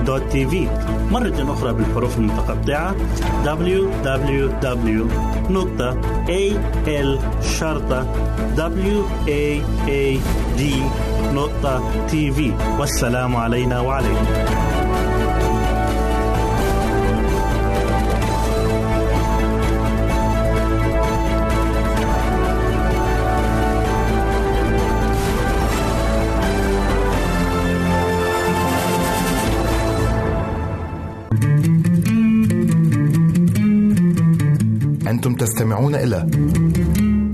www.al-waad.tv مرة أخرى بالحروف المتقطعة. www.al-waad.tv والسلام علينا وعليكم. تستمعون إلى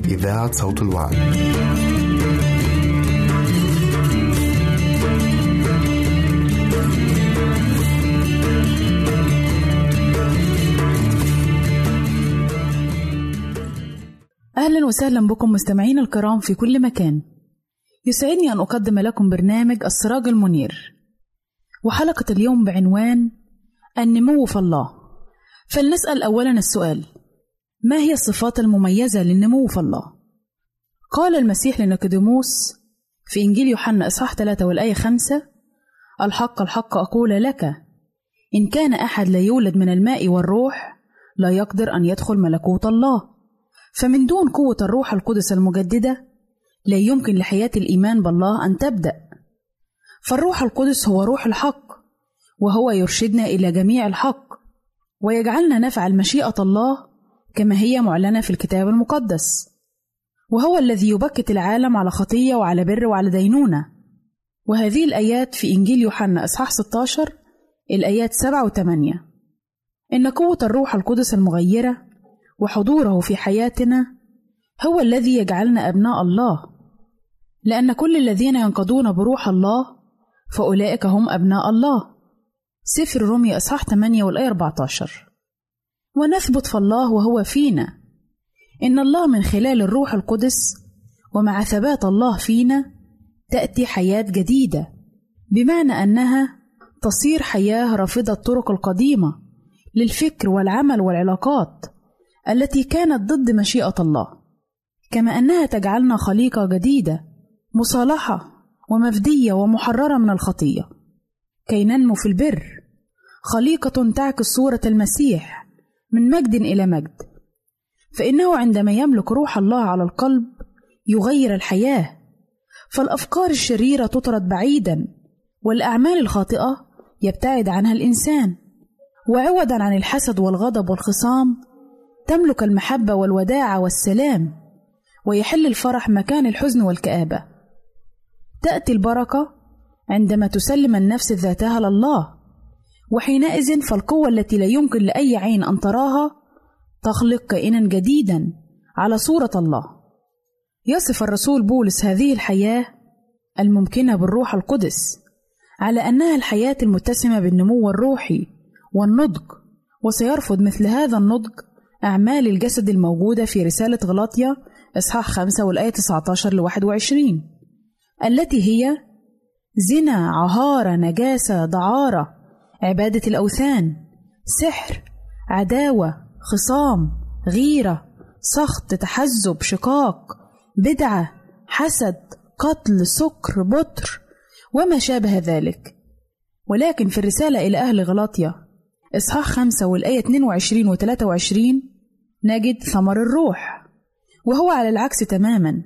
إذاعة صوت الوعد. أهلا وسهلا بكم مستمعين الكرام في كل مكان. يسعدني أن أقدم لكم برنامج السراج المنير. وحلقة اليوم بعنوان النمو في الله. فلنسأل أولا السؤال: ما هي الصفات المميزة للنمو في الله؟ قال المسيح لنيقوديموس في إنجيل يوحنا إصحاح 3 والآية 5 الحق الحق أقول لك إن كان أحد لا يولد من الماء والروح لا يقدر أن يدخل ملكوت الله فمن دون قوة الروح القدس المجددة لا يمكن لحياة الإيمان بالله أن تبدأ فالروح القدس هو روح الحق وهو يرشدنا إلى جميع الحق ويجعلنا نفعل مشيئة الله كما هي معلنة في الكتاب المقدس. وهو الذي يبكت العالم على خطية وعلى بر وعلى دينونة. وهذه الآيات في إنجيل يوحنا إصحاح 16 الآيات 7 و 8 إن قوة الروح القدس المغيرة وحضوره في حياتنا هو الذي يجعلنا أبناء الله. لأن كل الذين ينقضون بروح الله فأولئك هم أبناء الله. سفر رومية إصحاح 8 والآية 14 ونثبت في الله وهو فينا. إن الله من خلال الروح القدس ومع ثبات الله فينا تأتي حياة جديدة بمعنى أنها تصير حياة رافضة الطرق القديمة للفكر والعمل والعلاقات التي كانت ضد مشيئة الله كما أنها تجعلنا خليقة جديدة مصالحة ومفديه ومحررة من الخطية. كي ننمو في البر خليقة تعكس صورة المسيح من مجد إلى مجد. فإنه عندما يملك روح الله على القلب يغير الحياة. فالأفكار الشريرة تطرد بعيدا والأعمال الخاطئة يبتعد عنها الإنسان. وعوضا عن الحسد والغضب والخصام تملك المحبة والوداعة والسلام ويحل الفرح مكان الحزن والكآبة. تأتي البركة عندما تسلم النفس ذاتها لله. وحينئذ فالقوة التي لا يمكن لأي عين أن تراها تخلق كائنا جديدا على صورة الله. يصف الرسول بولس هذه الحياة الممكنة بالروح القدس على أنها الحياة المتسمة بالنمو الروحي والنضج وسيرفض مثل هذا النضج أعمال الجسد الموجودة في رسالة غلاطيا إصحاح 5 والآية 19 ل 21 التي هي زنا عهارة نجاسة دعارة عبادة الأوثان سحر عداوة خصام غيرة سخط تحزب شقاق بدعة حسد قتل سكر بطر وما شابه ذلك. ولكن في الرسالة إلى أهل غلاطيا إصحاح خمسة والآية 22 و 23 نجد ثمر الروح. وهو على العكس تماما.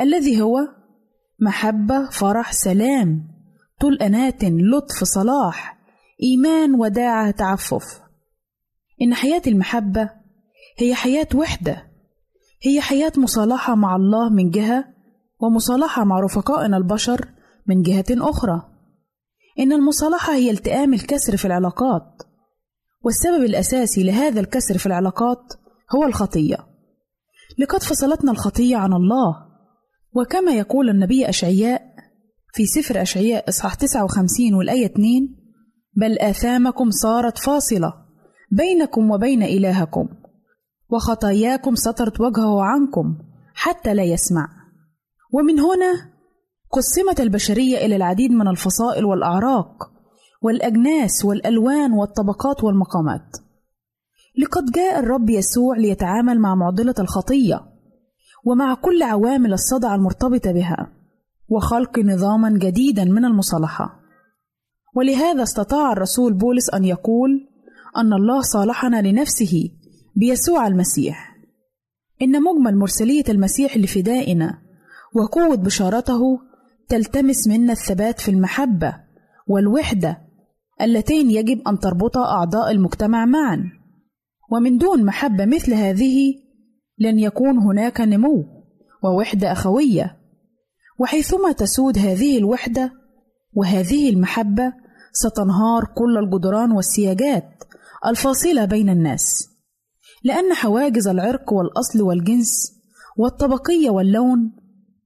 الذي هو محبة فرح سلام طول أنات لطف صلاح إيمان وداعة تعفف. إن حياة المحبة هي حياة وحدة. هي حياة مصالحة مع الله من جهة ومصالحة مع رفقائنا البشر من جهة أخرى. إن المصالحة هي التئام الكسر في العلاقات والسبب الأساسي لهذا الكسر في العلاقات هو الخطية. لقد فصلتنا الخطية عن الله وكما يقول النبي أشعياء في سفر أشعياء إصحاح 59 والآية 2 بل آثامكم صارت فاصلة بينكم وبين إلهكم وخطاياكم سترت وجهه عنكم حتى لا يسمع. ومن هنا قسمت البشرية إلى العديد من الفصائل والأعراق والأجناس والألوان والطبقات والمقامات. لقد جاء الرب يسوع ليتعامل مع معضلة الخطية ومع كل عوامل الصدع المرتبطة بها وخلق نظاما جديدا من المصالحة. ولهذا استطاع الرسول بولس أن يقول أن الله صالحنا لنفسه بيسوع المسيح. إن مجمل مرسلية المسيح لفدائنا وقوة بشارته تلتمس منا الثبات في المحبة والوحدة اللتين يجب أن تربطا أعضاء المجتمع معا. ومن دون محبة مثل هذه لن يكون هناك نمو ووحدة أخوية. وحيثما تسود هذه الوحدة وهذه المحبة ستنهار كل الجدران والسياجات الفاصلة بين الناس لأن حواجز العرق والأصل والجنس والطبقية واللون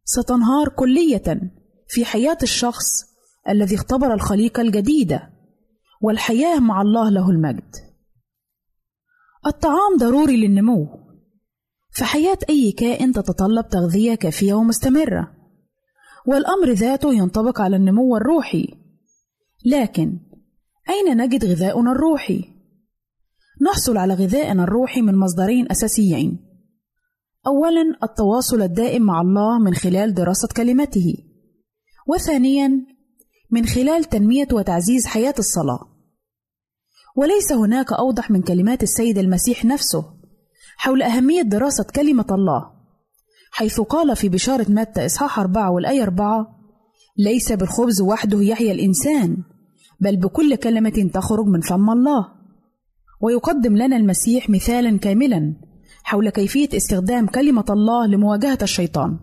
ستنهار كلية في حياة الشخص الذي اختبر الخليقة الجديدة والحياة مع الله له المجد. الطعام ضروري للنمو، فحياة أي كائن تتطلب تغذية كافية ومستمرة، والأمر ذاته ينطبق على النمو الروحي، لكن أين نجد غذاؤنا الروحي؟ نحصل على غذائنا الروحي من مصدرين أساسيين. أولاً التواصل الدائم مع الله من خلال دراسة كلمته، وثانياً من خلال تنمية وتعزيز حياة الصلاة. وليس هناك أوضح من كلمات السيد المسيح نفسه حول أهمية دراسة كلمة الله، حيث قال في بشارة متى إصحاح أربعة والآية أربعة: ليس بالخبز وحده يحيا الإنسان، بل بكل كلمة تخرج من فم الله. ويقدم لنا المسيح مثالا كاملا حول كيفية استخدام كلمة الله لمواجهة الشيطان.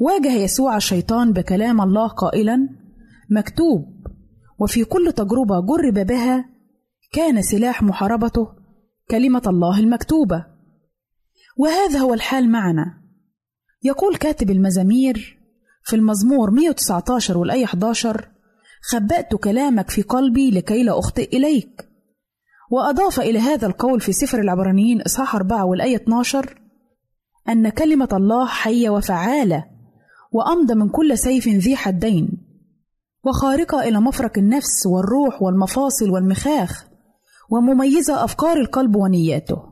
واجه يسوع الشيطان بكلام الله قائلا: مكتوب، وفي كل تجربة جرب بها كان سلاح محاربته كلمة الله المكتوبة. وهذا هو الحال معنا. يقول كاتب المزامير في المزمور 119 والآية 11: خبأت كلامك في قلبي لكي لا أخطئ إليك. وأضاف إلى هذا القول في سفر العبرانيين إصحاح 4 والآية 12 أن كلمة الله حية وفعالة وأمضى من كل سيف ذي حدين وخارقة إلى مفرق النفس والروح والمفاصل والمخاخ ومميزة أفكار القلب ونياته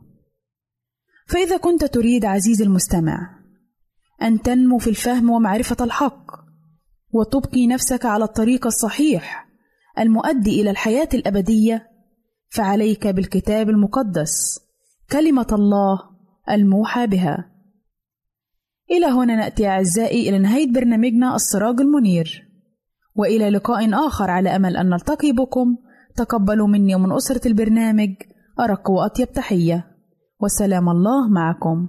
فإذا كنت تريد عزيزي المستمع أن تنمو في الفهم ومعرفة الحق وتبقي نفسك على الطريق الصحيح المؤدي إلى الحياة الأبدية. فعليك بالكتاب المقدس كلمة الله الموحى بها. إلى هنا نأتي أعزائي إلى نهاية برنامجنا السراج المنير، وإلى لقاء آخر على أمل أن نلتقي بكم، تقبلوا مني ومن أسرة البرنامج أرق وأطيب تحية، وسلام الله معكم.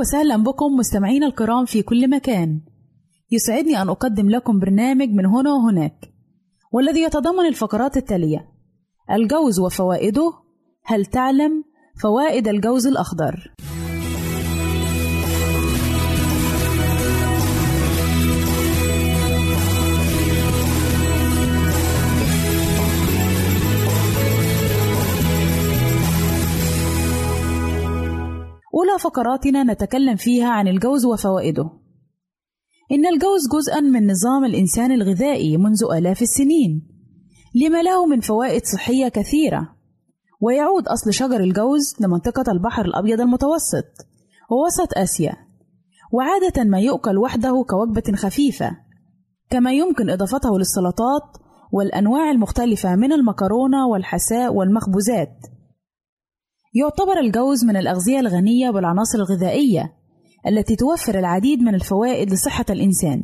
وسهلا بكم مستمعينا الكرام في كل مكان. يسعدني أن أقدم لكم برنامج من هنا وهناك والذي يتضمن الفقرات التالية الجوز وفوائده هل تعلم فوائد الجوز الأخضر؟ فقراتنا نتكلم فيها عن الجوز وفوائده. إن الجوز جزءًا من نظام الإنسان الغذائي منذ آلاف السنين، لما له من فوائد صحية كثيرة، ويعود أصل شجر الجوز لمنطقة البحر الأبيض المتوسط ووسط آسيا، وعادة ما يؤكل وحده كوجبة خفيفة، كما يمكن إضافته للسلطات والأنواع المختلفة من المكرونة والحساء والمخبوزات. يعتبر الجوز من الأغذية الغنية بالعناصر الغذائية التي توفر العديد من الفوائد لصحة الإنسان.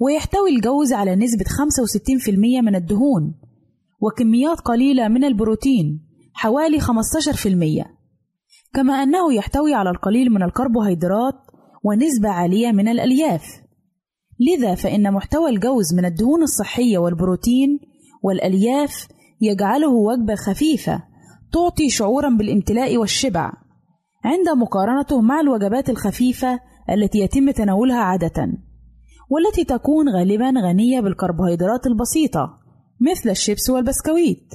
ويحتوي الجوز على نسبة 65% من الدهون وكميات قليلة من البروتين حوالي 15% كما أنه يحتوي على القليل من الكربوهيدرات ونسبة عالية من الألياف. لذا فإن محتوى الجوز من الدهون الصحية والبروتين والألياف يجعله وجبة خفيفة تعطي شعورا بالامتلاء والشبع عند مقارنته مع الوجبات الخفيفة التي يتم تناولها عادة والتي تكون غالبا غنية بالكربوهيدرات البسيطة مثل الشيبس والبسكويت.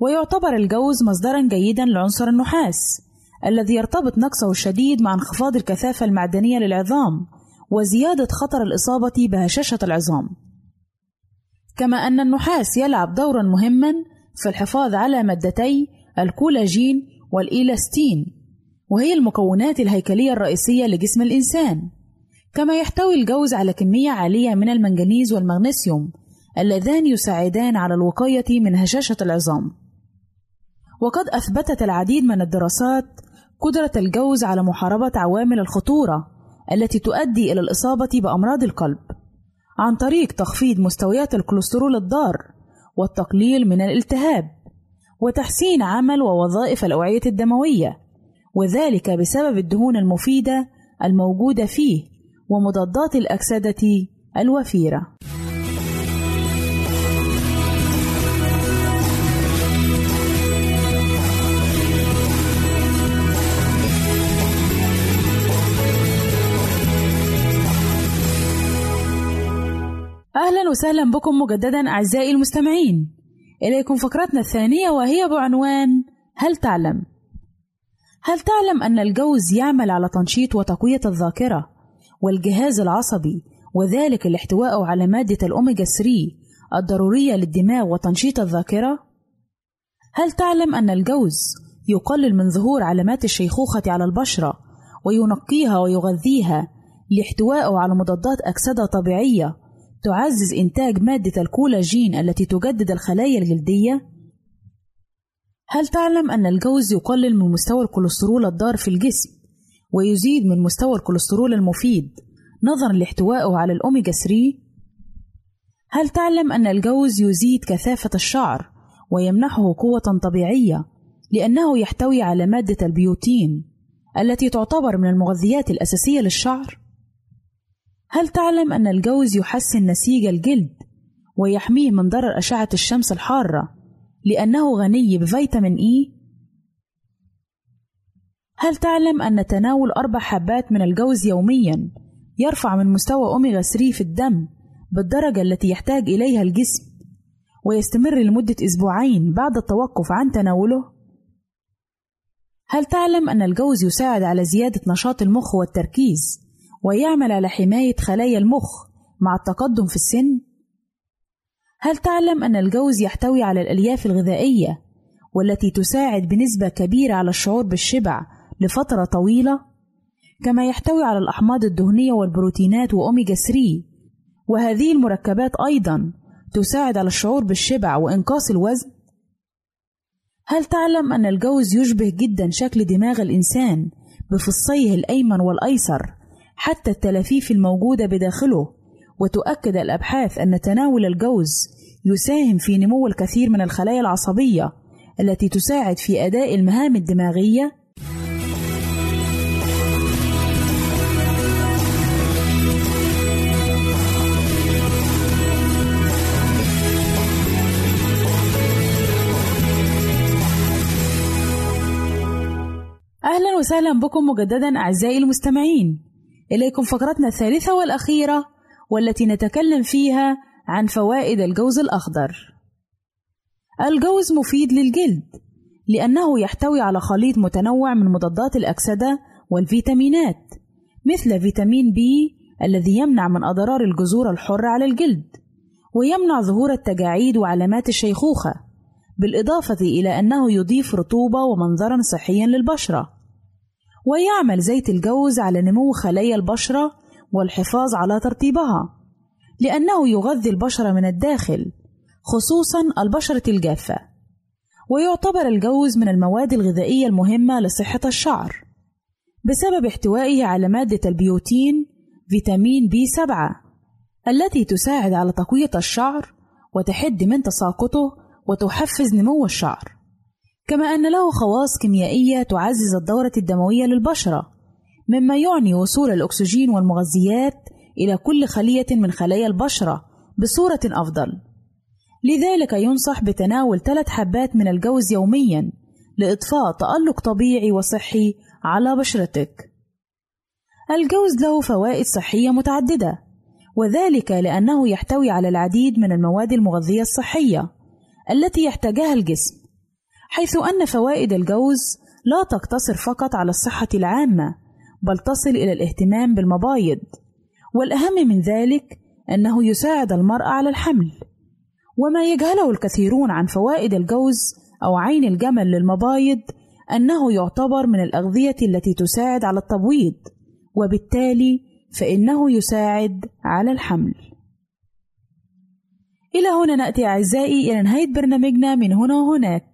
ويعتبر الجوز مصدرا جيدا لعنصر النحاس الذي يرتبط نقصه الشديد مع انخفاض الكثافة المعدنية للعظام وزيادة خطر الإصابة بهشاشة العظام. كما أن النحاس يلعب دورا مهما في الحفاظ على مادتي الكولاجين والإيلاستين وهي المكونات الهيكلية الرئيسية لجسم الإنسان. كما يحتوي الجوز على كمية عالية من المنجنيز والمغنيسيوم اللذان يساعدان على الوقاية من هشاشة العظام. وقد أثبتت العديد من الدراسات قدرة الجوز على محاربة عوامل الخطورة التي تؤدي إلى الإصابة بأمراض القلب عن طريق تخفيض مستويات الكوليسترول الضار. والتقليل من الالتهاب وتحسين عمل ووظائف الأوعية الدموية وذلك بسبب الدهون المفيدة الموجودة فيه ومضادات الأكسدة الوفيرة. وسهلا بكم مجددا أعزائي المستمعين إليكم فقرتنا الثانية وهي بعنوان هل تعلم؟ هل تعلم أن الجوز يعمل على تنشيط وتقوية الذاكرة والجهاز العصبي وذلك الاحتواء على مادة الأوميجا 3 الضرورية للدماغ وتنشيط الذاكرة؟ هل تعلم أن الجوز يقلل من ظهور علامات الشيخوخة على البشرة وينقيها ويغذيها لاحتوائه على مضادات أكسدة طبيعية تعزز إنتاج مادة الكولاجين التي تجدد الخلايا الجلدية؟ هل تعلم أن الجوز يقلل من مستوى الكوليسترول الضار في الجسم ويزيد من مستوى الكوليسترول المفيد نظرا لاحتوائه على الأوميجا 3؟ هل تعلم أن الجوز يزيد كثافة الشعر ويمنحه قوة طبيعية لأنه يحتوي على مادة البيوتين التي تعتبر من المغذيات الأساسية للشعر؟ هل تعلم أن الجوز يحسن نسيج الجلد ويحميه من ضرر أشعة الشمس الحارة لأنه غني بفيتامين إي؟ هل تعلم أن تناول أربع حبات من الجوز يوميًا يرفع من مستوى أوميغا 3 في الدم بالدرجة التي يحتاج إليها الجسم ويستمر لمدة أسبوعين بعد التوقف عن تناوله؟ هل تعلم أن الجوز يساعد على زيادة نشاط المخ والتركيز ويعمل على حماية خلايا المخ مع التقدم في السن؟ هل تعلم أن الجوز يحتوي على الألياف الغذائية والتي تساعد بنسبة كبيرة على الشعور بالشبع لفترة طويلة؟ كما يحتوي على الأحماض الدهنية والبروتينات وأوميجا 3 وهذه المركبات أيضا تساعد على الشعور بالشبع وإنقاص الوزن؟ هل تعلم أن الجوز يشبه جدا شكل دماغ الإنسان بفصيه الأيمن والأيسر حتى التلافيف الموجودة بداخله. وتؤكد الأبحاث أن تناول الجوز يساهم في نمو الكثير من الخلايا العصبية التي تساعد في أداء المهام الدماغية. أهلا وسهلا بكم مجددا أعزائي المستمعين. إليكم فقرتنا الثالثة والأخيرة والتي نتكلم فيها عن فوائد الجوز الأخضر. الجوز مفيد للجلد لأنه يحتوي على خليط متنوع من مضادات الأكسدة والفيتامينات مثل فيتامين بي الذي يمنع من أضرار الجذور الحرة على الجلد ويمنع ظهور التجاعيد وعلامات الشيخوخة بالإضافة إلى أنه يضيف رطوبة ومنظرا صحيا للبشرة ويعمل زيت الجوز على نمو خلايا البشرة والحفاظ على ترطيبها لأنه يغذي البشرة من الداخل خصوصا البشرة الجافة. ويعتبر الجوز من المواد الغذائية المهمة لصحة الشعر بسبب احتوائه على مادة البيوتين فيتامين بي 7 التي تساعد على تقوية الشعر وتحد من تساقطه وتحفز نمو الشعر. كما أن له خواص كيميائية تعزز الدورة الدموية للبشرة مما يعني وصول الأكسجين والمغذيات إلى كل خلية من خلايا البشرة بصورة أفضل. لذلك ينصح بتناول ثلاث حبات من الجوز يوميا لإطفاء تألق طبيعي وصحي على بشرتك. الجوز له فوائد صحية متعددة وذلك لأنه يحتوي على العديد من المواد المغذية الصحية التي يحتاجها الجسم. حيث أن فوائد الجوز لا تقتصر فقط على الصحة العامة بل تصل إلى الاهتمام بالمبايض. والأهم من ذلك أنه يساعد المرأة على الحمل. وما يجهله الكثيرون عن فوائد الجوز أو عين الجمل للمبايض أنه يعتبر من الأغذية التي تساعد على التبويض وبالتالي فإنه يساعد على الحمل. إلى هنا نأتي أعزائي إلى نهاية برنامجنا من هنا وهناك.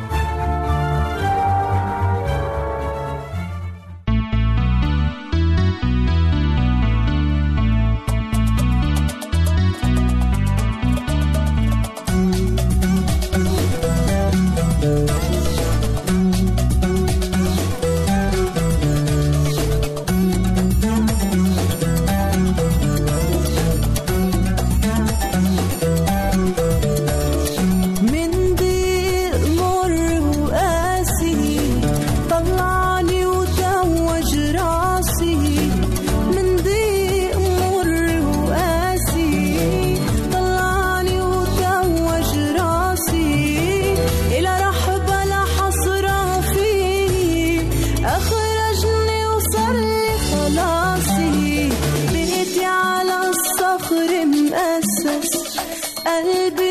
kalbi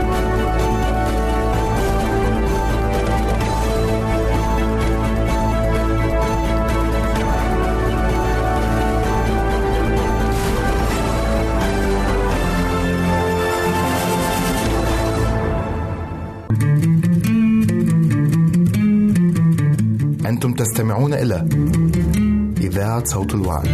أنتم تستمعون إلى إذاعة صوت الوعد.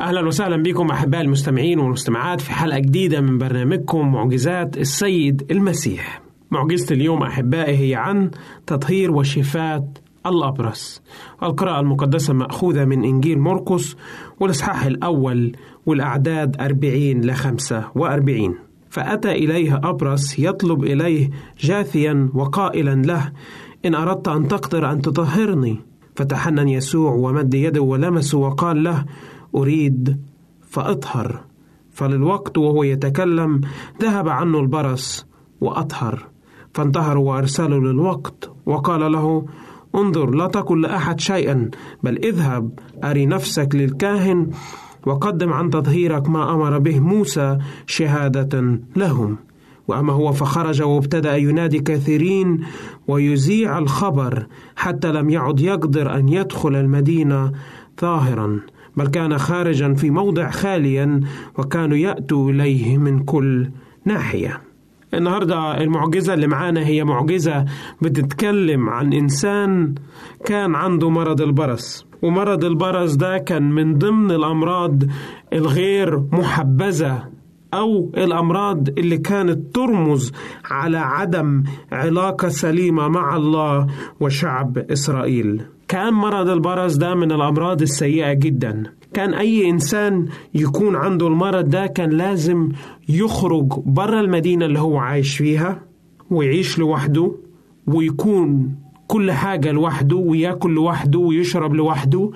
أهلا وسهلا بكم احباء المستمعين والمستمعات في حلقة جديدة من برنامجكم معجزات السيد المسيح. معجزة اليوم أحبائي هي عن تطهير وشفاة الابرص. القراءة المقدسة مأخوذة من إنجيل مرقس والإصحاح الأول والأعداد 40 ل 45. فأتى اليه ابرص يطلب إليه جاثيا وقائلا له إن أردت أن تقدر أن تطهرني. فتحنن يسوع ومد يده ولمسه وقال له أريد فأطهر فللوقت وهو يتكلم ذهب عنه البرص وأطهر فانتهروا وأرسلوا للوقت وقال له انظر لا تقل لأحد شيئا بل اذهب أري نفسك للكاهن وقدم عن تطهيرك ما أمر به موسى شهادة لهم. وأما هو فخرج وابتدأ ينادي كثيرين ويذيع الخبر حتى لم يعد يقدر أن يدخل المدينة ظاهرا بل كان خارجا في موضع خاليا وكانوا يأتوا إليه من كل ناحية. النهاردة المعجزة اللي معانا هي معجزة بتتكلم عن إنسان كان عنده مرض البرص ومرض البرص ده كان من ضمن الأمراض الغير محبذة أو الأمراض اللي كانت ترمز على عدم علاقة سليمة مع الله وشعب إسرائيل. كأن مرض البرص ده من الأمراض السيئة جدا. كان أي إنسان يكون عنده المرض ده كان لازم يخرج بره المدينة اللي هو عايش فيها ويعيش لوحده ويكون كل حاجة لوحده وياكل لوحده ويشرب لوحده.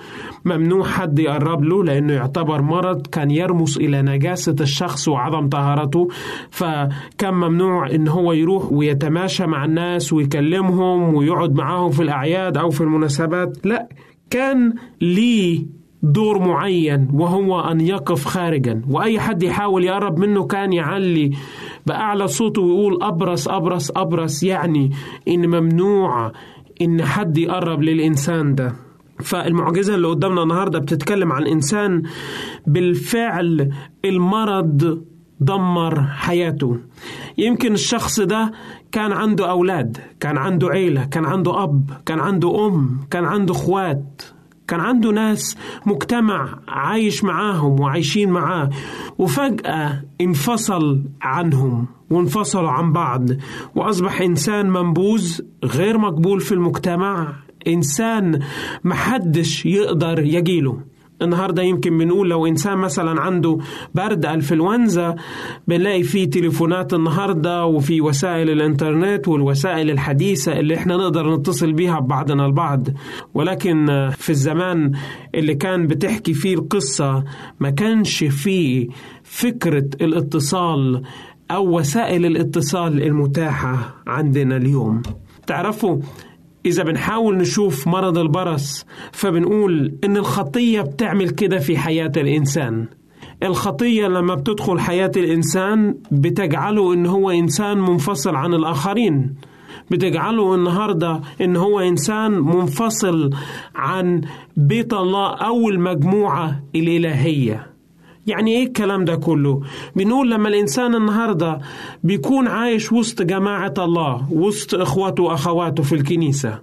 ممنوع حد يقرب له لأنه يعتبر مرض كان يرمز إلى نجاسة الشخص وعدم طهارته. فكان ممنوع إن هو يروح ويتماشى مع الناس ويكلمهم ويقعد معاهم في الأعياد أو في المناسبات. لا كان ليه دور معين وهو أن يقف خارجا. وأي حد يحاول يقرب منه كان يعلي. بأعلى صوته ويقول أبرص أبرص أبرص. يعني إن ممنوع إن حد يقرب للإنسان ده. فالمعجزة اللي قدامنا النهاردة بتتكلم عن إنسان بالفعل المرض دمر حياته. يمكن الشخص ده كان عنده أولاد كان عنده عيلة كان عنده أب كان عنده أم كان عنده أخوات. كان عنده ناس مجتمع عايش معاهم وعايشين معاه وفجأة انفصل عنهم وانفصلوا عن بعض وأصبح إنسان منبوذ غير مقبول في المجتمع إنسان محدش يقدر يجيله. النهارده يمكن بنقول لو إنسان مثلا عنده برد انفلونزا بنلاقي فيه تليفونات النهارده وفي وسائل الإنترنت والوسائل الحديثة اللي إحنا نقدر نتصل بيها ببعضنا البعض. ولكن في الزمان اللي كان بتحكي فيه القصة ما كانش فيه فكرة الاتصال أو وسائل الاتصال المتاحة عندنا اليوم. تعرفوا إذا بنحاول نشوف مرض البرص فبنقول إن الخطية بتعمل كده في حياة الإنسان. الخطية لما بتدخل حياة الإنسان بتجعله إن هو إنسان منفصل عن الآخرين. بتجعله النهاردة إن هو إنسان منفصل عن بيت الله أو المجموعة الإلهية. يعني إيه الكلام ده كله؟ بنقول لما الإنسان النهارده بيكون عايش وسط جماعة الله وسط إخواته وأخواته في الكنيسة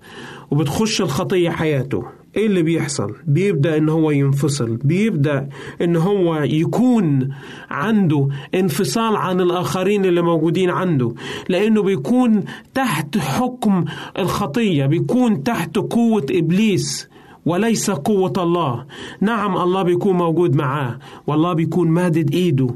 وبتخش الخطية حياته إيه اللي بيحصل؟ بيبدأ إن هو ينفصل بيبدأ إن هو يكون عنده انفصال عن الآخرين اللي موجودين عنده لأنه بيكون تحت حكم الخطية بيكون تحت قوة إبليس. وليس قوة الله. نعم الله بيكون موجود معاه. والله بيكون مادد إيده.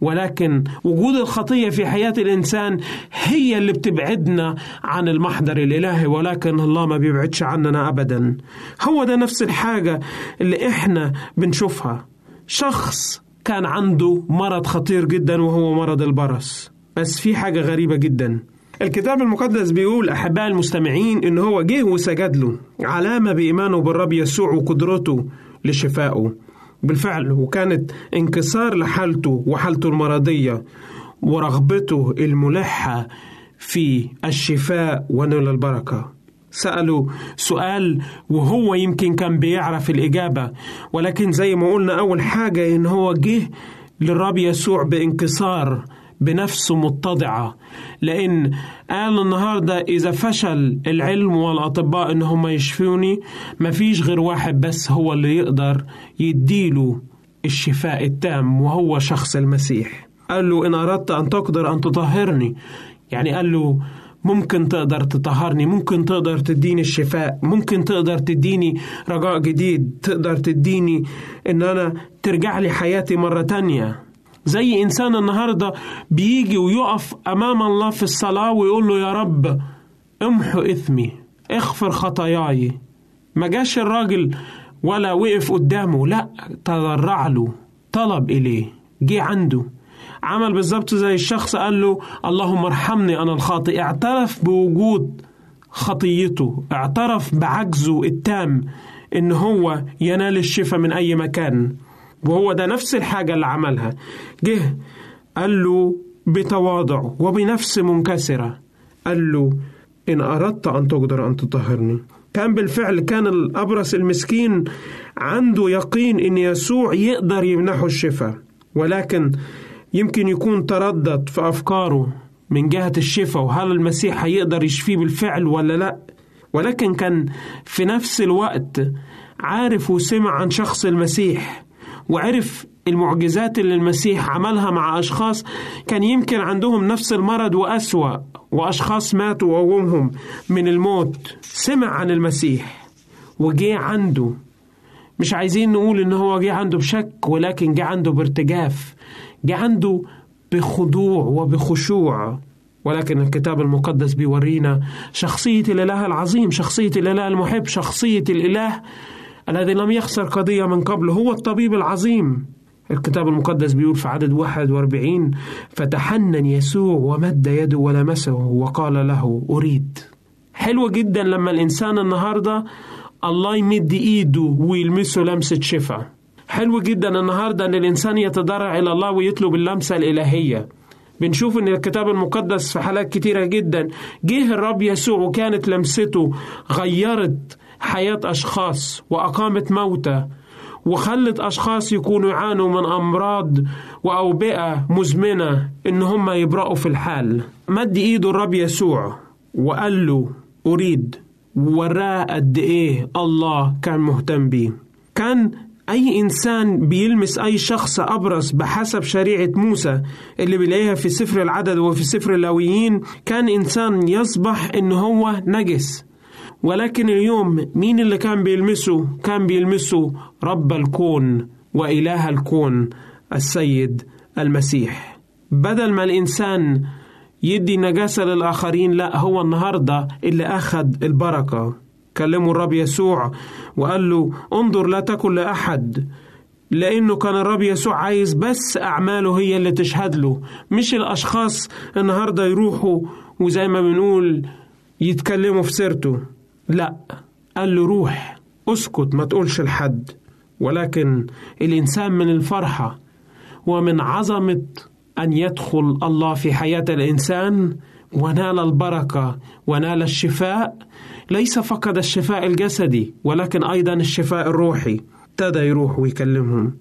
ولكن وجود الخطية في حياة الإنسان هي اللي بتبعدنا عن المحضر الإلهي ولكن الله ما بيبعدش عننا أبدا. هو ده نفس الحاجة اللي إحنا بنشوفها. شخص كان عنده مرض خطير جدا وهو مرض البرص. بس في حاجة غريبة جدا. الكتاب المقدس بيقول أحباء المستمعين إن هو جه وسجد له علامة بإيمانه بالرب يسوع وقدرته لشفائه. بالفعل وكانت انكسار لحالته وحالته المرضية ورغبته الملحة في الشفاء ونول البركة. سألوا سؤال وهو يمكن كان بيعرف الإجابة ولكن زي ما قلنا أول حاجة إن هو جه للرب يسوع بانكسار بنفسه متضعة. لأن قال النهاردة إذا فشل العلم والأطباء إن هم يشفوني مفيش غير واحد بس هو اللي يقدر يديله الشفاء التام وهو شخص المسيح. قال له إن أردت أن تقدر أن تطهرني. يعني قال له ممكن تقدر تطهرني ممكن تقدر تديني الشفاء ممكن تقدر تديني رجاء جديد تقدر تديني إن أنا ترجع لي حياتي مرة تانية. زي إنسان النهاردة بيجي ويقف أمام الله في الصلاة ويقول له يا رب امحو إثمي اغفر خطاياي. ما جاش الراجل ولا وقف قدامه لا تضرع له طلب إليه جه عنده. عمل بالظبط زي الشخص قال له اللهم ارحمني أنا الخاطئ. اعترف بوجود خطيته اعترف بعجزه التام إن هو ينال الشفاء من أي مكان. وهو ده نفس الحاجة اللي عملها. جه قال له بتواضع وبنفس منكسرة. قال له إن أردت أن تقدر أن تطهرني. كان بالفعل كان الأبرص المسكين عنده يقين إن يسوع يقدر يمنحه الشفاء. ولكن يمكن يكون تردد في أفكاره من جهة الشفاء وهل المسيح هيقدر يشفيه بالفعل ولا لأ. ولكن كان في نفس الوقت عارف وسمع عن شخص المسيح. وعرف المعجزات اللي المسيح عملها مع أشخاص كان يمكن عندهم نفس المرض وأسوأ وأشخاص ماتوا وقومهم من الموت. سمع عن المسيح وجي عنده. مش عايزين نقول إن هو جه عنده بشك ولكن جه عنده بارتجاف. جه عنده بخضوع وبخشوع. ولكن الكتاب المقدس بيورينا شخصية الإله العظيم شخصية الإله المحب شخصية الإله الذي لم يخسر قضية من قبل هو الطبيب العظيم. الكتاب المقدس بيقول في عدد 41 فتحنن يسوع ومد يده ولمسه وقال له أريد. حلوة جدا لما الإنسان النهاردة الله يمد إيده ويلمسه لمسة شفاء. حلو جدا النهاردة أن الإنسان يتضرع إلى الله ويطلب اللمسة الإلهية. بنشوف إن الكتاب المقدس في حالات كتيرة جدا جه الرب يسوع وكانت لمسته غيرت حياة أشخاص وأقامت موتى وخلت أشخاص يكونوا يعانوا من أمراض وأوبئة مزمنة إن هم يبرأوا في الحال. مد إيده الرب يسوع وقال له أريد. وراه قد إيه الله كان مهتم بيه. كان أي إنسان بيلمس أي شخص أبرص بحسب شريعة موسى اللي بيلاقيها في سفر العدد وفي سفر اللاويين كان إنسان يصبح إن هو نجس. ولكن اليوم مين اللي كان بيلمسه؟ كان بيلمسه رب الكون وإله الكون السيد المسيح. بدل ما الإنسان يدي نجاسة للآخرين لا هو النهاردة اللي أخذ البركة. كلمه الرب يسوع وقال له انظر لا تكن لأحد لأنه كان الرب يسوع عايز بس أعماله هي اللي تشهد له مش الأشخاص النهاردة يروحوا وزي ما بنقول يتكلموا في سيرته. لا. قال له روح اسكت ما تقولش لحد. ولكن الإنسان من الفرحة ومن عظمة أن يدخل الله في حياة الإنسان ونال البركة ونال الشفاء. ليس فقط الشفاء الجسدي ولكن أيضا الشفاء الروحي. ابتدى يروح ويكلمهم.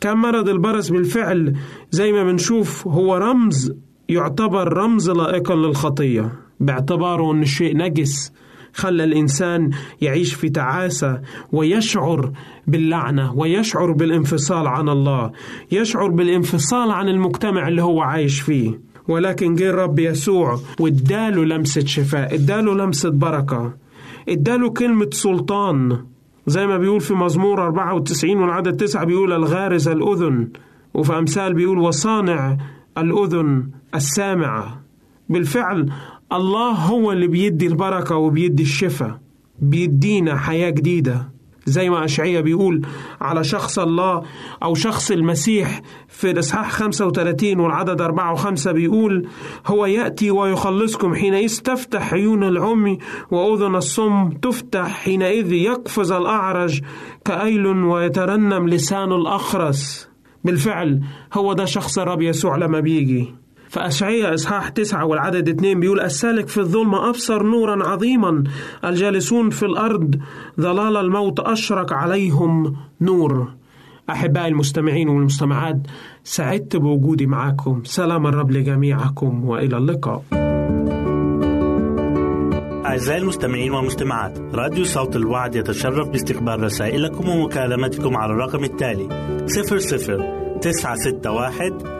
كان مرض البرص بالفعل زي ما بنشوف هو رمز يعتبر رمز لائقا للخطية. باعتباره أن الشيء نجس خلى الإنسان يعيش في تعاسة ويشعر باللعنة ويشعر بالانفصال عن الله يشعر بالانفصال عن المجتمع اللي هو عايش فيه. ولكن جه الرب يسوع واداله لمسة شفاء اداله لمسة بركة اداله كلمة سلطان. زي ما بيقول في مزمور 94 والعدد 9 بيقول الغارز الأذن وفي أمثال بيقول وصانع الأذن السامعة. بالفعل الله هو اللي بيدي البركة وبيدي الشفاء بيدينا حياة جديدة. زي ما أشعية بيقول على شخص الله أو شخص المسيح في الإصحاح 35 والعدد 4 و5 بيقول هو يأتي ويخلصكم حينئذ تفتح عيون العمي وأذن الصم تفتح حينئذ يقفز الأعرج كأيل ويترنم لسان الأخرس. بالفعل هو ده شخص الرب يسوع لما بيجي. فأشعية إصحاح تسعة والعدد اتنين بيقول السالك في الظلمة أبصر نورا عظيما الجالسون في الأرض ظلال الموت أشرق عليهم نور. أحبائي المستمعين والمستمعات سعدت بوجودي معكم سلام الرب لجميعكم وإلى اللقاء. أعزائي المستمعين والمستمعات راديو صوت الوعد يتشرف باستقبال رسائلكم ومكالمتكم على الرقم التالي 00 961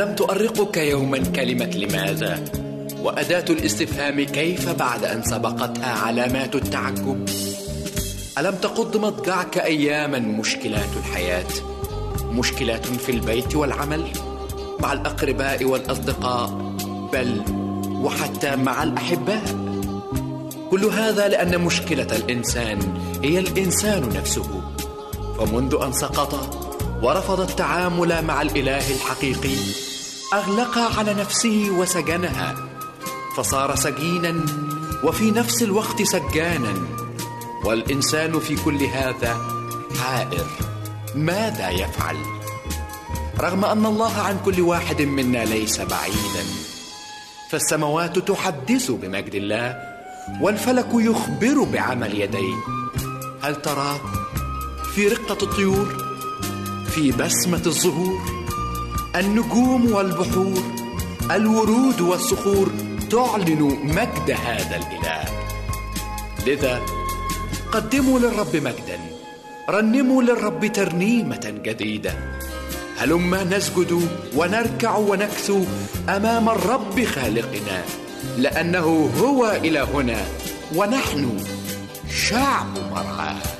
ألم تؤرقك يوما كلمة لماذا؟ وأداة الاستفهام كيف بعد أن سبقتها علامات التعجب؟ ألم تقض مضجعك أياما مشكلات الحياة؟ مشكلات في البيت والعمل؟ مع الأقرباء والأصدقاء؟ بل وحتى مع الأحباء؟ كل هذا لأن مشكلة الإنسان هي الإنسان نفسه. فمنذ أن سقط ورفض التعامل مع الإله الحقيقي أغلق على نفسه وسجنها فصار سجينا وفي نفس الوقت سجانا. والإنسان في كل هذا حائر ماذا يفعل؟ رغم أن الله عن كل واحد منا ليس بعيدا فالسماوات تحدث بمجد الله والفلك يخبر بعمل يديه. هل ترى في رقة الطيور في بسمة الزهور؟ النجوم والبحور الورود والصخور تعلن مجد هذا الإله. لذا قدموا للرب مجدا رنموا للرب ترنيمة جديدة. هلما نسجد ونركع ونكثو أمام الرب خالقنا لأنه هو إلهنا ونحن شعب مرعاه.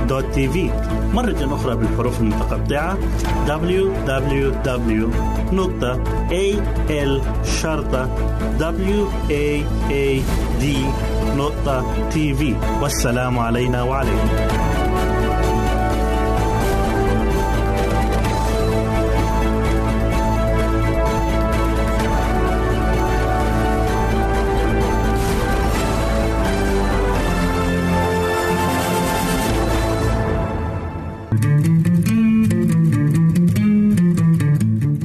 www.al-waad.tv مرة أخرى بالحروف المتقطعة www.al-waad.tv والسلام علينا وعليكم.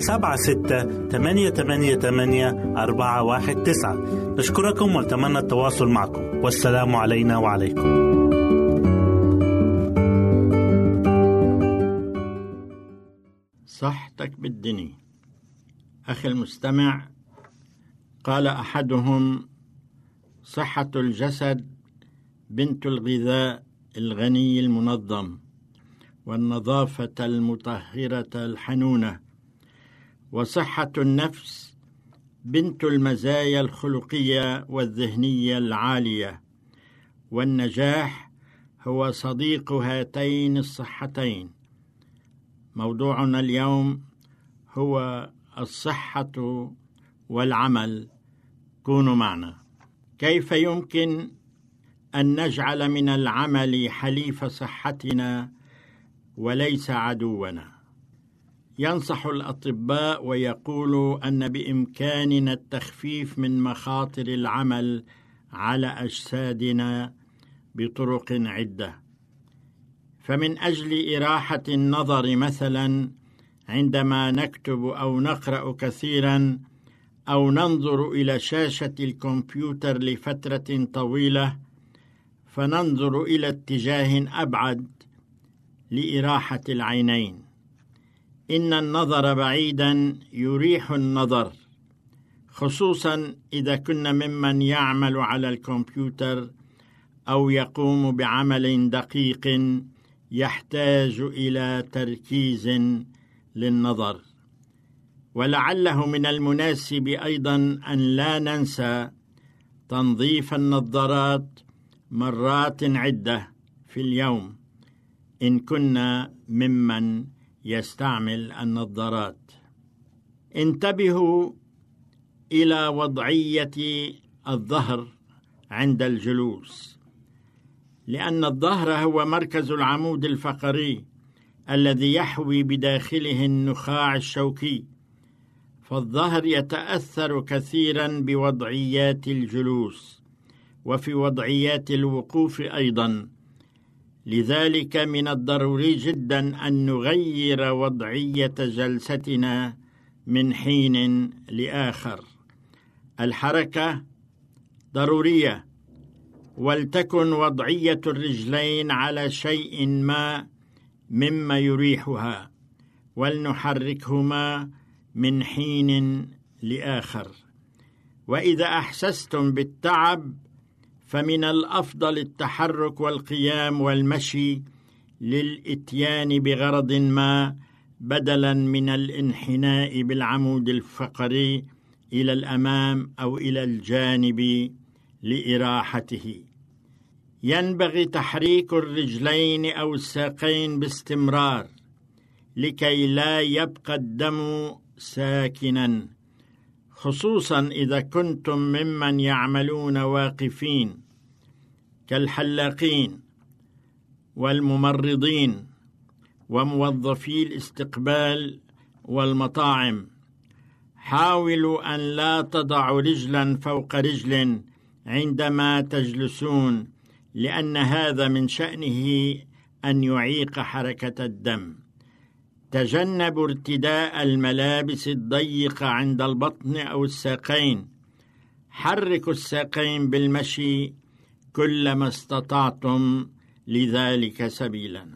سبعة ستة ثمانية ثمانية ثمانية أربعة واحد تسعة. نشكركم ونتمنى التواصل معكم. والسلام علينا وعليكم. صحتك بالدني أخي المستمع قال أحدهم صحة الجسد بنت الغذاء الغني المنظم والنظافة المطهرة الحنونة. وصحة النفس بنت المزايا الخلقية والذهنية العالية. والنجاح هو صديق هاتين الصحتين. موضوعنا اليوم هو الصحة والعمل. كونوا معنا. كيف يمكن أن نجعل من العمل حليف صحتنا وليس عدونا؟ ينصح الأطباء ويقول أن بامكاننا التخفيف من مخاطر العمل على أجسادنا بطرق عدة. فمن أجل إراحة النظر مثلا عندما نكتب أو نقرأ كثيرا أو ننظر إلى شاشة الكمبيوتر لفترة طويلة فننظر إلى اتجاه أبعد لإراحة العينين. إن النظر بعيدا يريح النظر خصوصا إذا كنا ممن يعمل على الكمبيوتر أو يقوم بعمل دقيق يحتاج إلى تركيز للنظر. ولعله من المناسب أيضا أن لا ننسى تنظيف النظارات مرات عدة في اليوم إن كنا ممن يستعمل النظارات. انتبهوا إلى وضعية الظهر عند الجلوس لأن الظهر هو مركز العمود الفقري الذي يحوي بداخله النخاع الشوكي فالظهر يتأثر كثيرا بوضعيات الجلوس وفي وضعيات الوقوف أيضا. لذلك من الضروري جدا أن نغير وضعية جلستنا من حين لآخر. الحركة ضرورية ولتكن وضعية الرجلين على شيء ما مما يريحها ولنحركهما من حين لآخر. وإذا أحسستم بالتعب فمن الأفضل التحرك والقيام والمشي للإتيان بغرض ما بدلا من الانحناء بالعمود الفقري إلى الأمام أو إلى الجانب لإراحته. ينبغي تحريك الرجلين أو الساقين باستمرار لكي لا يبقى الدم ساكنا. خصوصا إذا كنتم ممن يعملون واقفين كالحلاقين والممرضين وموظفي الاستقبال والمطاعم. حاولوا أن لا تضعوا رجلا فوق رجل عندما تجلسون لأن هذا من شأنه أن يعيق حركة الدم. تجنبوا ارتداء الملابس الضيقة عند البطن أو الساقين. حركوا الساقين بالمشي كلما استطعتم لذلك سبيلا.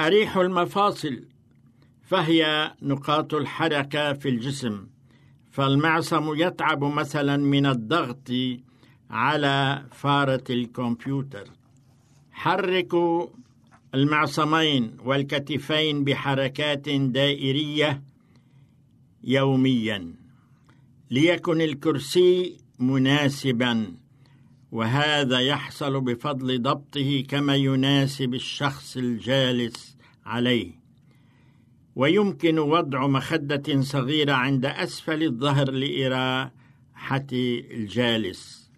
أريح المفاصل فهي نقاط الحركة في الجسم. فالمعصم يتعب مثلا من الضغط على فارة الكمبيوتر. حركوا المعصمين والكتفين بحركات دائرية يوميا ليكن الكرسي مناسبا وهذا يحصل بفضل ضبطه كما يناسب الشخص الجالس عليه. ويمكن وضع مخدة صغيرة عند أسفل الظهر لإراحة الجالس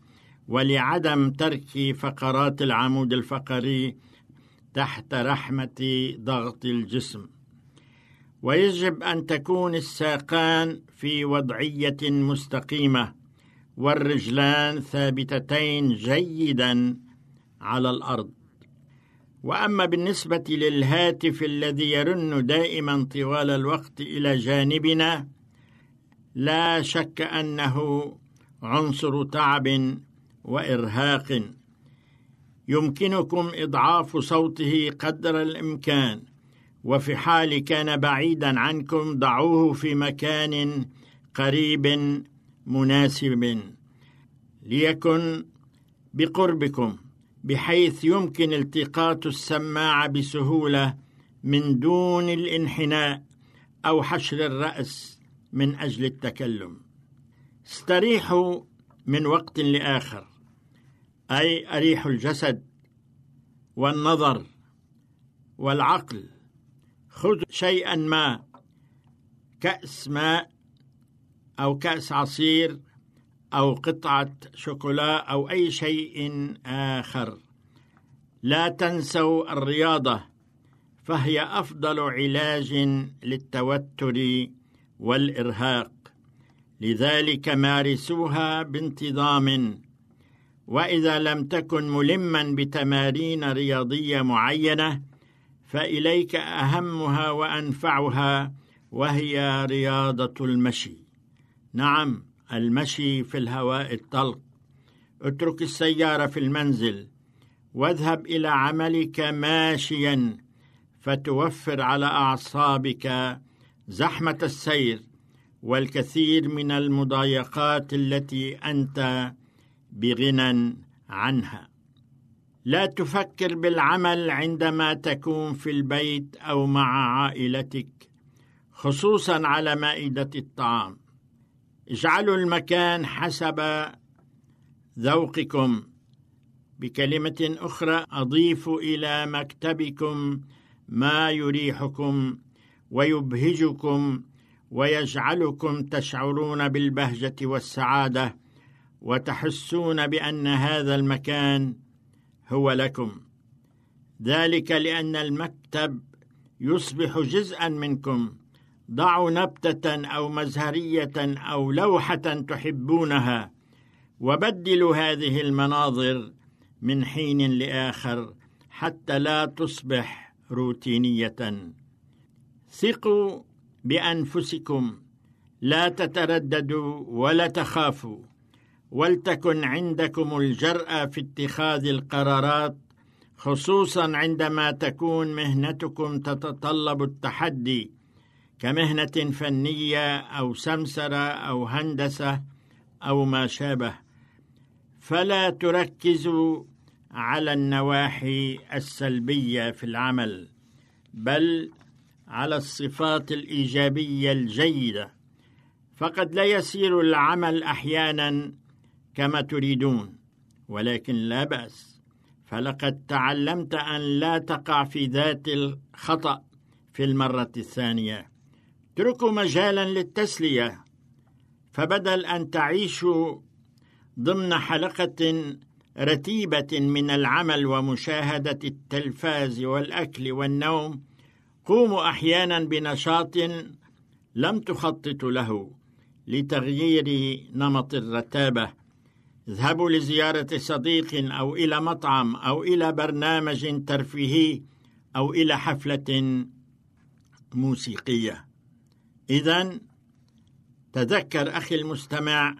ولعدم ترك فقرات العمود الفقري تحت رحمة ضغط الجسم. ويجب أن تكون الساقان في وضعية مستقيمة والرجلان ثابتتين جيدا على الأرض. وأما بالنسبة للهاتف الذي يرن دائما طوال الوقت إلى جانبنا لا شك أنه عنصر تعب وإرهاق. يمكنكم إضعاف صوته قدر الإمكان. وفي حال كان بعيدا عنكم ضعوه في مكان قريب مناسب. ليكن بقربكم بحيث يمكن التقاط السماعه بسهولة من دون الانحناء أو حشر الرأس من أجل التكلم. استريحوا من وقت لآخر. أي أريح الجسد والنظر والعقل. خذ شيئا ما كأس ماء أو كأس عصير أو قطعة شوكولا أو أي شيء آخر. لا تنسوا الرياضة فهي أفضل علاج للتوتر والإرهاق. لذلك مارسوها بانتظام. وإذا لم تكن ملما بتمارين رياضية معينة فإليك أهمها وأنفعها وهي رياضة المشي. نعم المشي في الهواء الطلق. اترك السيارة في المنزل واذهب إلى عملك ماشيا فتوفر على أعصابك زحمة السير والكثير من المضايقات التي أنت بغنى عنها. لا تفكر بالعمل عندما تكون في البيت أو مع عائلتك خصوصا على مائدة الطعام. اجعلوا المكان حسب ذوقكم. بكلمة أخرى أضيف إلى مكتبكم ما يريحكم ويبهجكم ويجعلكم تشعرون بالبهجة والسعادة. وتحسون بأن هذا المكان هو لكم. ذلك لأن المكتب يصبح جزءا منكم. ضعوا نبتة أو مزهرية أو لوحة تحبونها وبدلوا هذه المناظر من حين لآخر حتى لا تصبح روتينية. ثقوا بأنفسكم لا تترددوا ولا تخافوا. ولتكن عندكم الجرأة في اتخاذ القرارات خصوصا عندما تكون مهنتكم تتطلب التحدي كمهنة فنية أو سمسرة أو هندسة أو ما شابه. فلا تركزوا على النواحي السلبية في العمل بل على الصفات الإيجابية الجيدة. فقد لا يسير العمل أحيانا كما تريدون ولكن لا بأس. فلقد تعلمت أن لا تقع في ذات الخطأ في المرة الثانية. اتركوا مجالا للتسلية. فبدل أن تعيشوا ضمن حلقة رتيبة من العمل ومشاهدة التلفاز والأكل والنوم قوموا أحيانا بنشاط لم تخططوا له لتغيير نمط الرتابة. اذهبوا لزيارة صديق أو إلى مطعم أو إلى برنامج ترفيهي أو إلى حفلة موسيقية. اذا تذكر أخي المستمع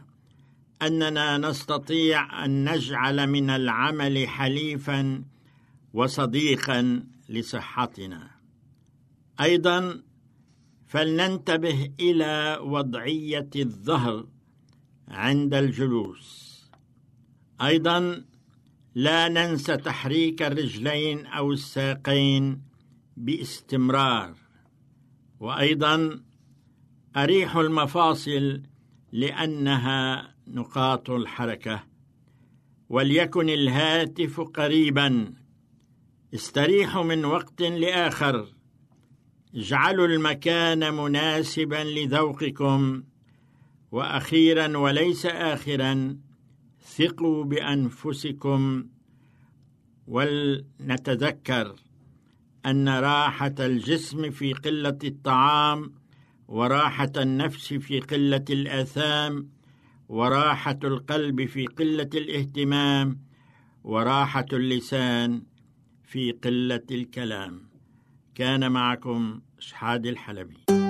أننا نستطيع أن نجعل من العمل حليفا وصديقا لصحتنا. أيضا فلننتبه إلى وضعية الظهر عند الجلوس. أيضا لا ننسى تحريك الرجلين أو الساقين باستمرار. وأيضا أريح المفاصل لأنها نقاط الحركة وليكن الهاتف قريبا. استريحوا من وقت لآخر. اجعلوا المكان مناسبا لذوقكم. وأخيرا وليس اخرا ثقوا بأنفسكم ولنتذكر أن راحة الجسم في قلة الطعام وراحة النفس في قلة الأثام وراحة القلب في قلة الاهتمام وراحة اللسان في قلة الكلام. كان معكم شحاد الحلبي.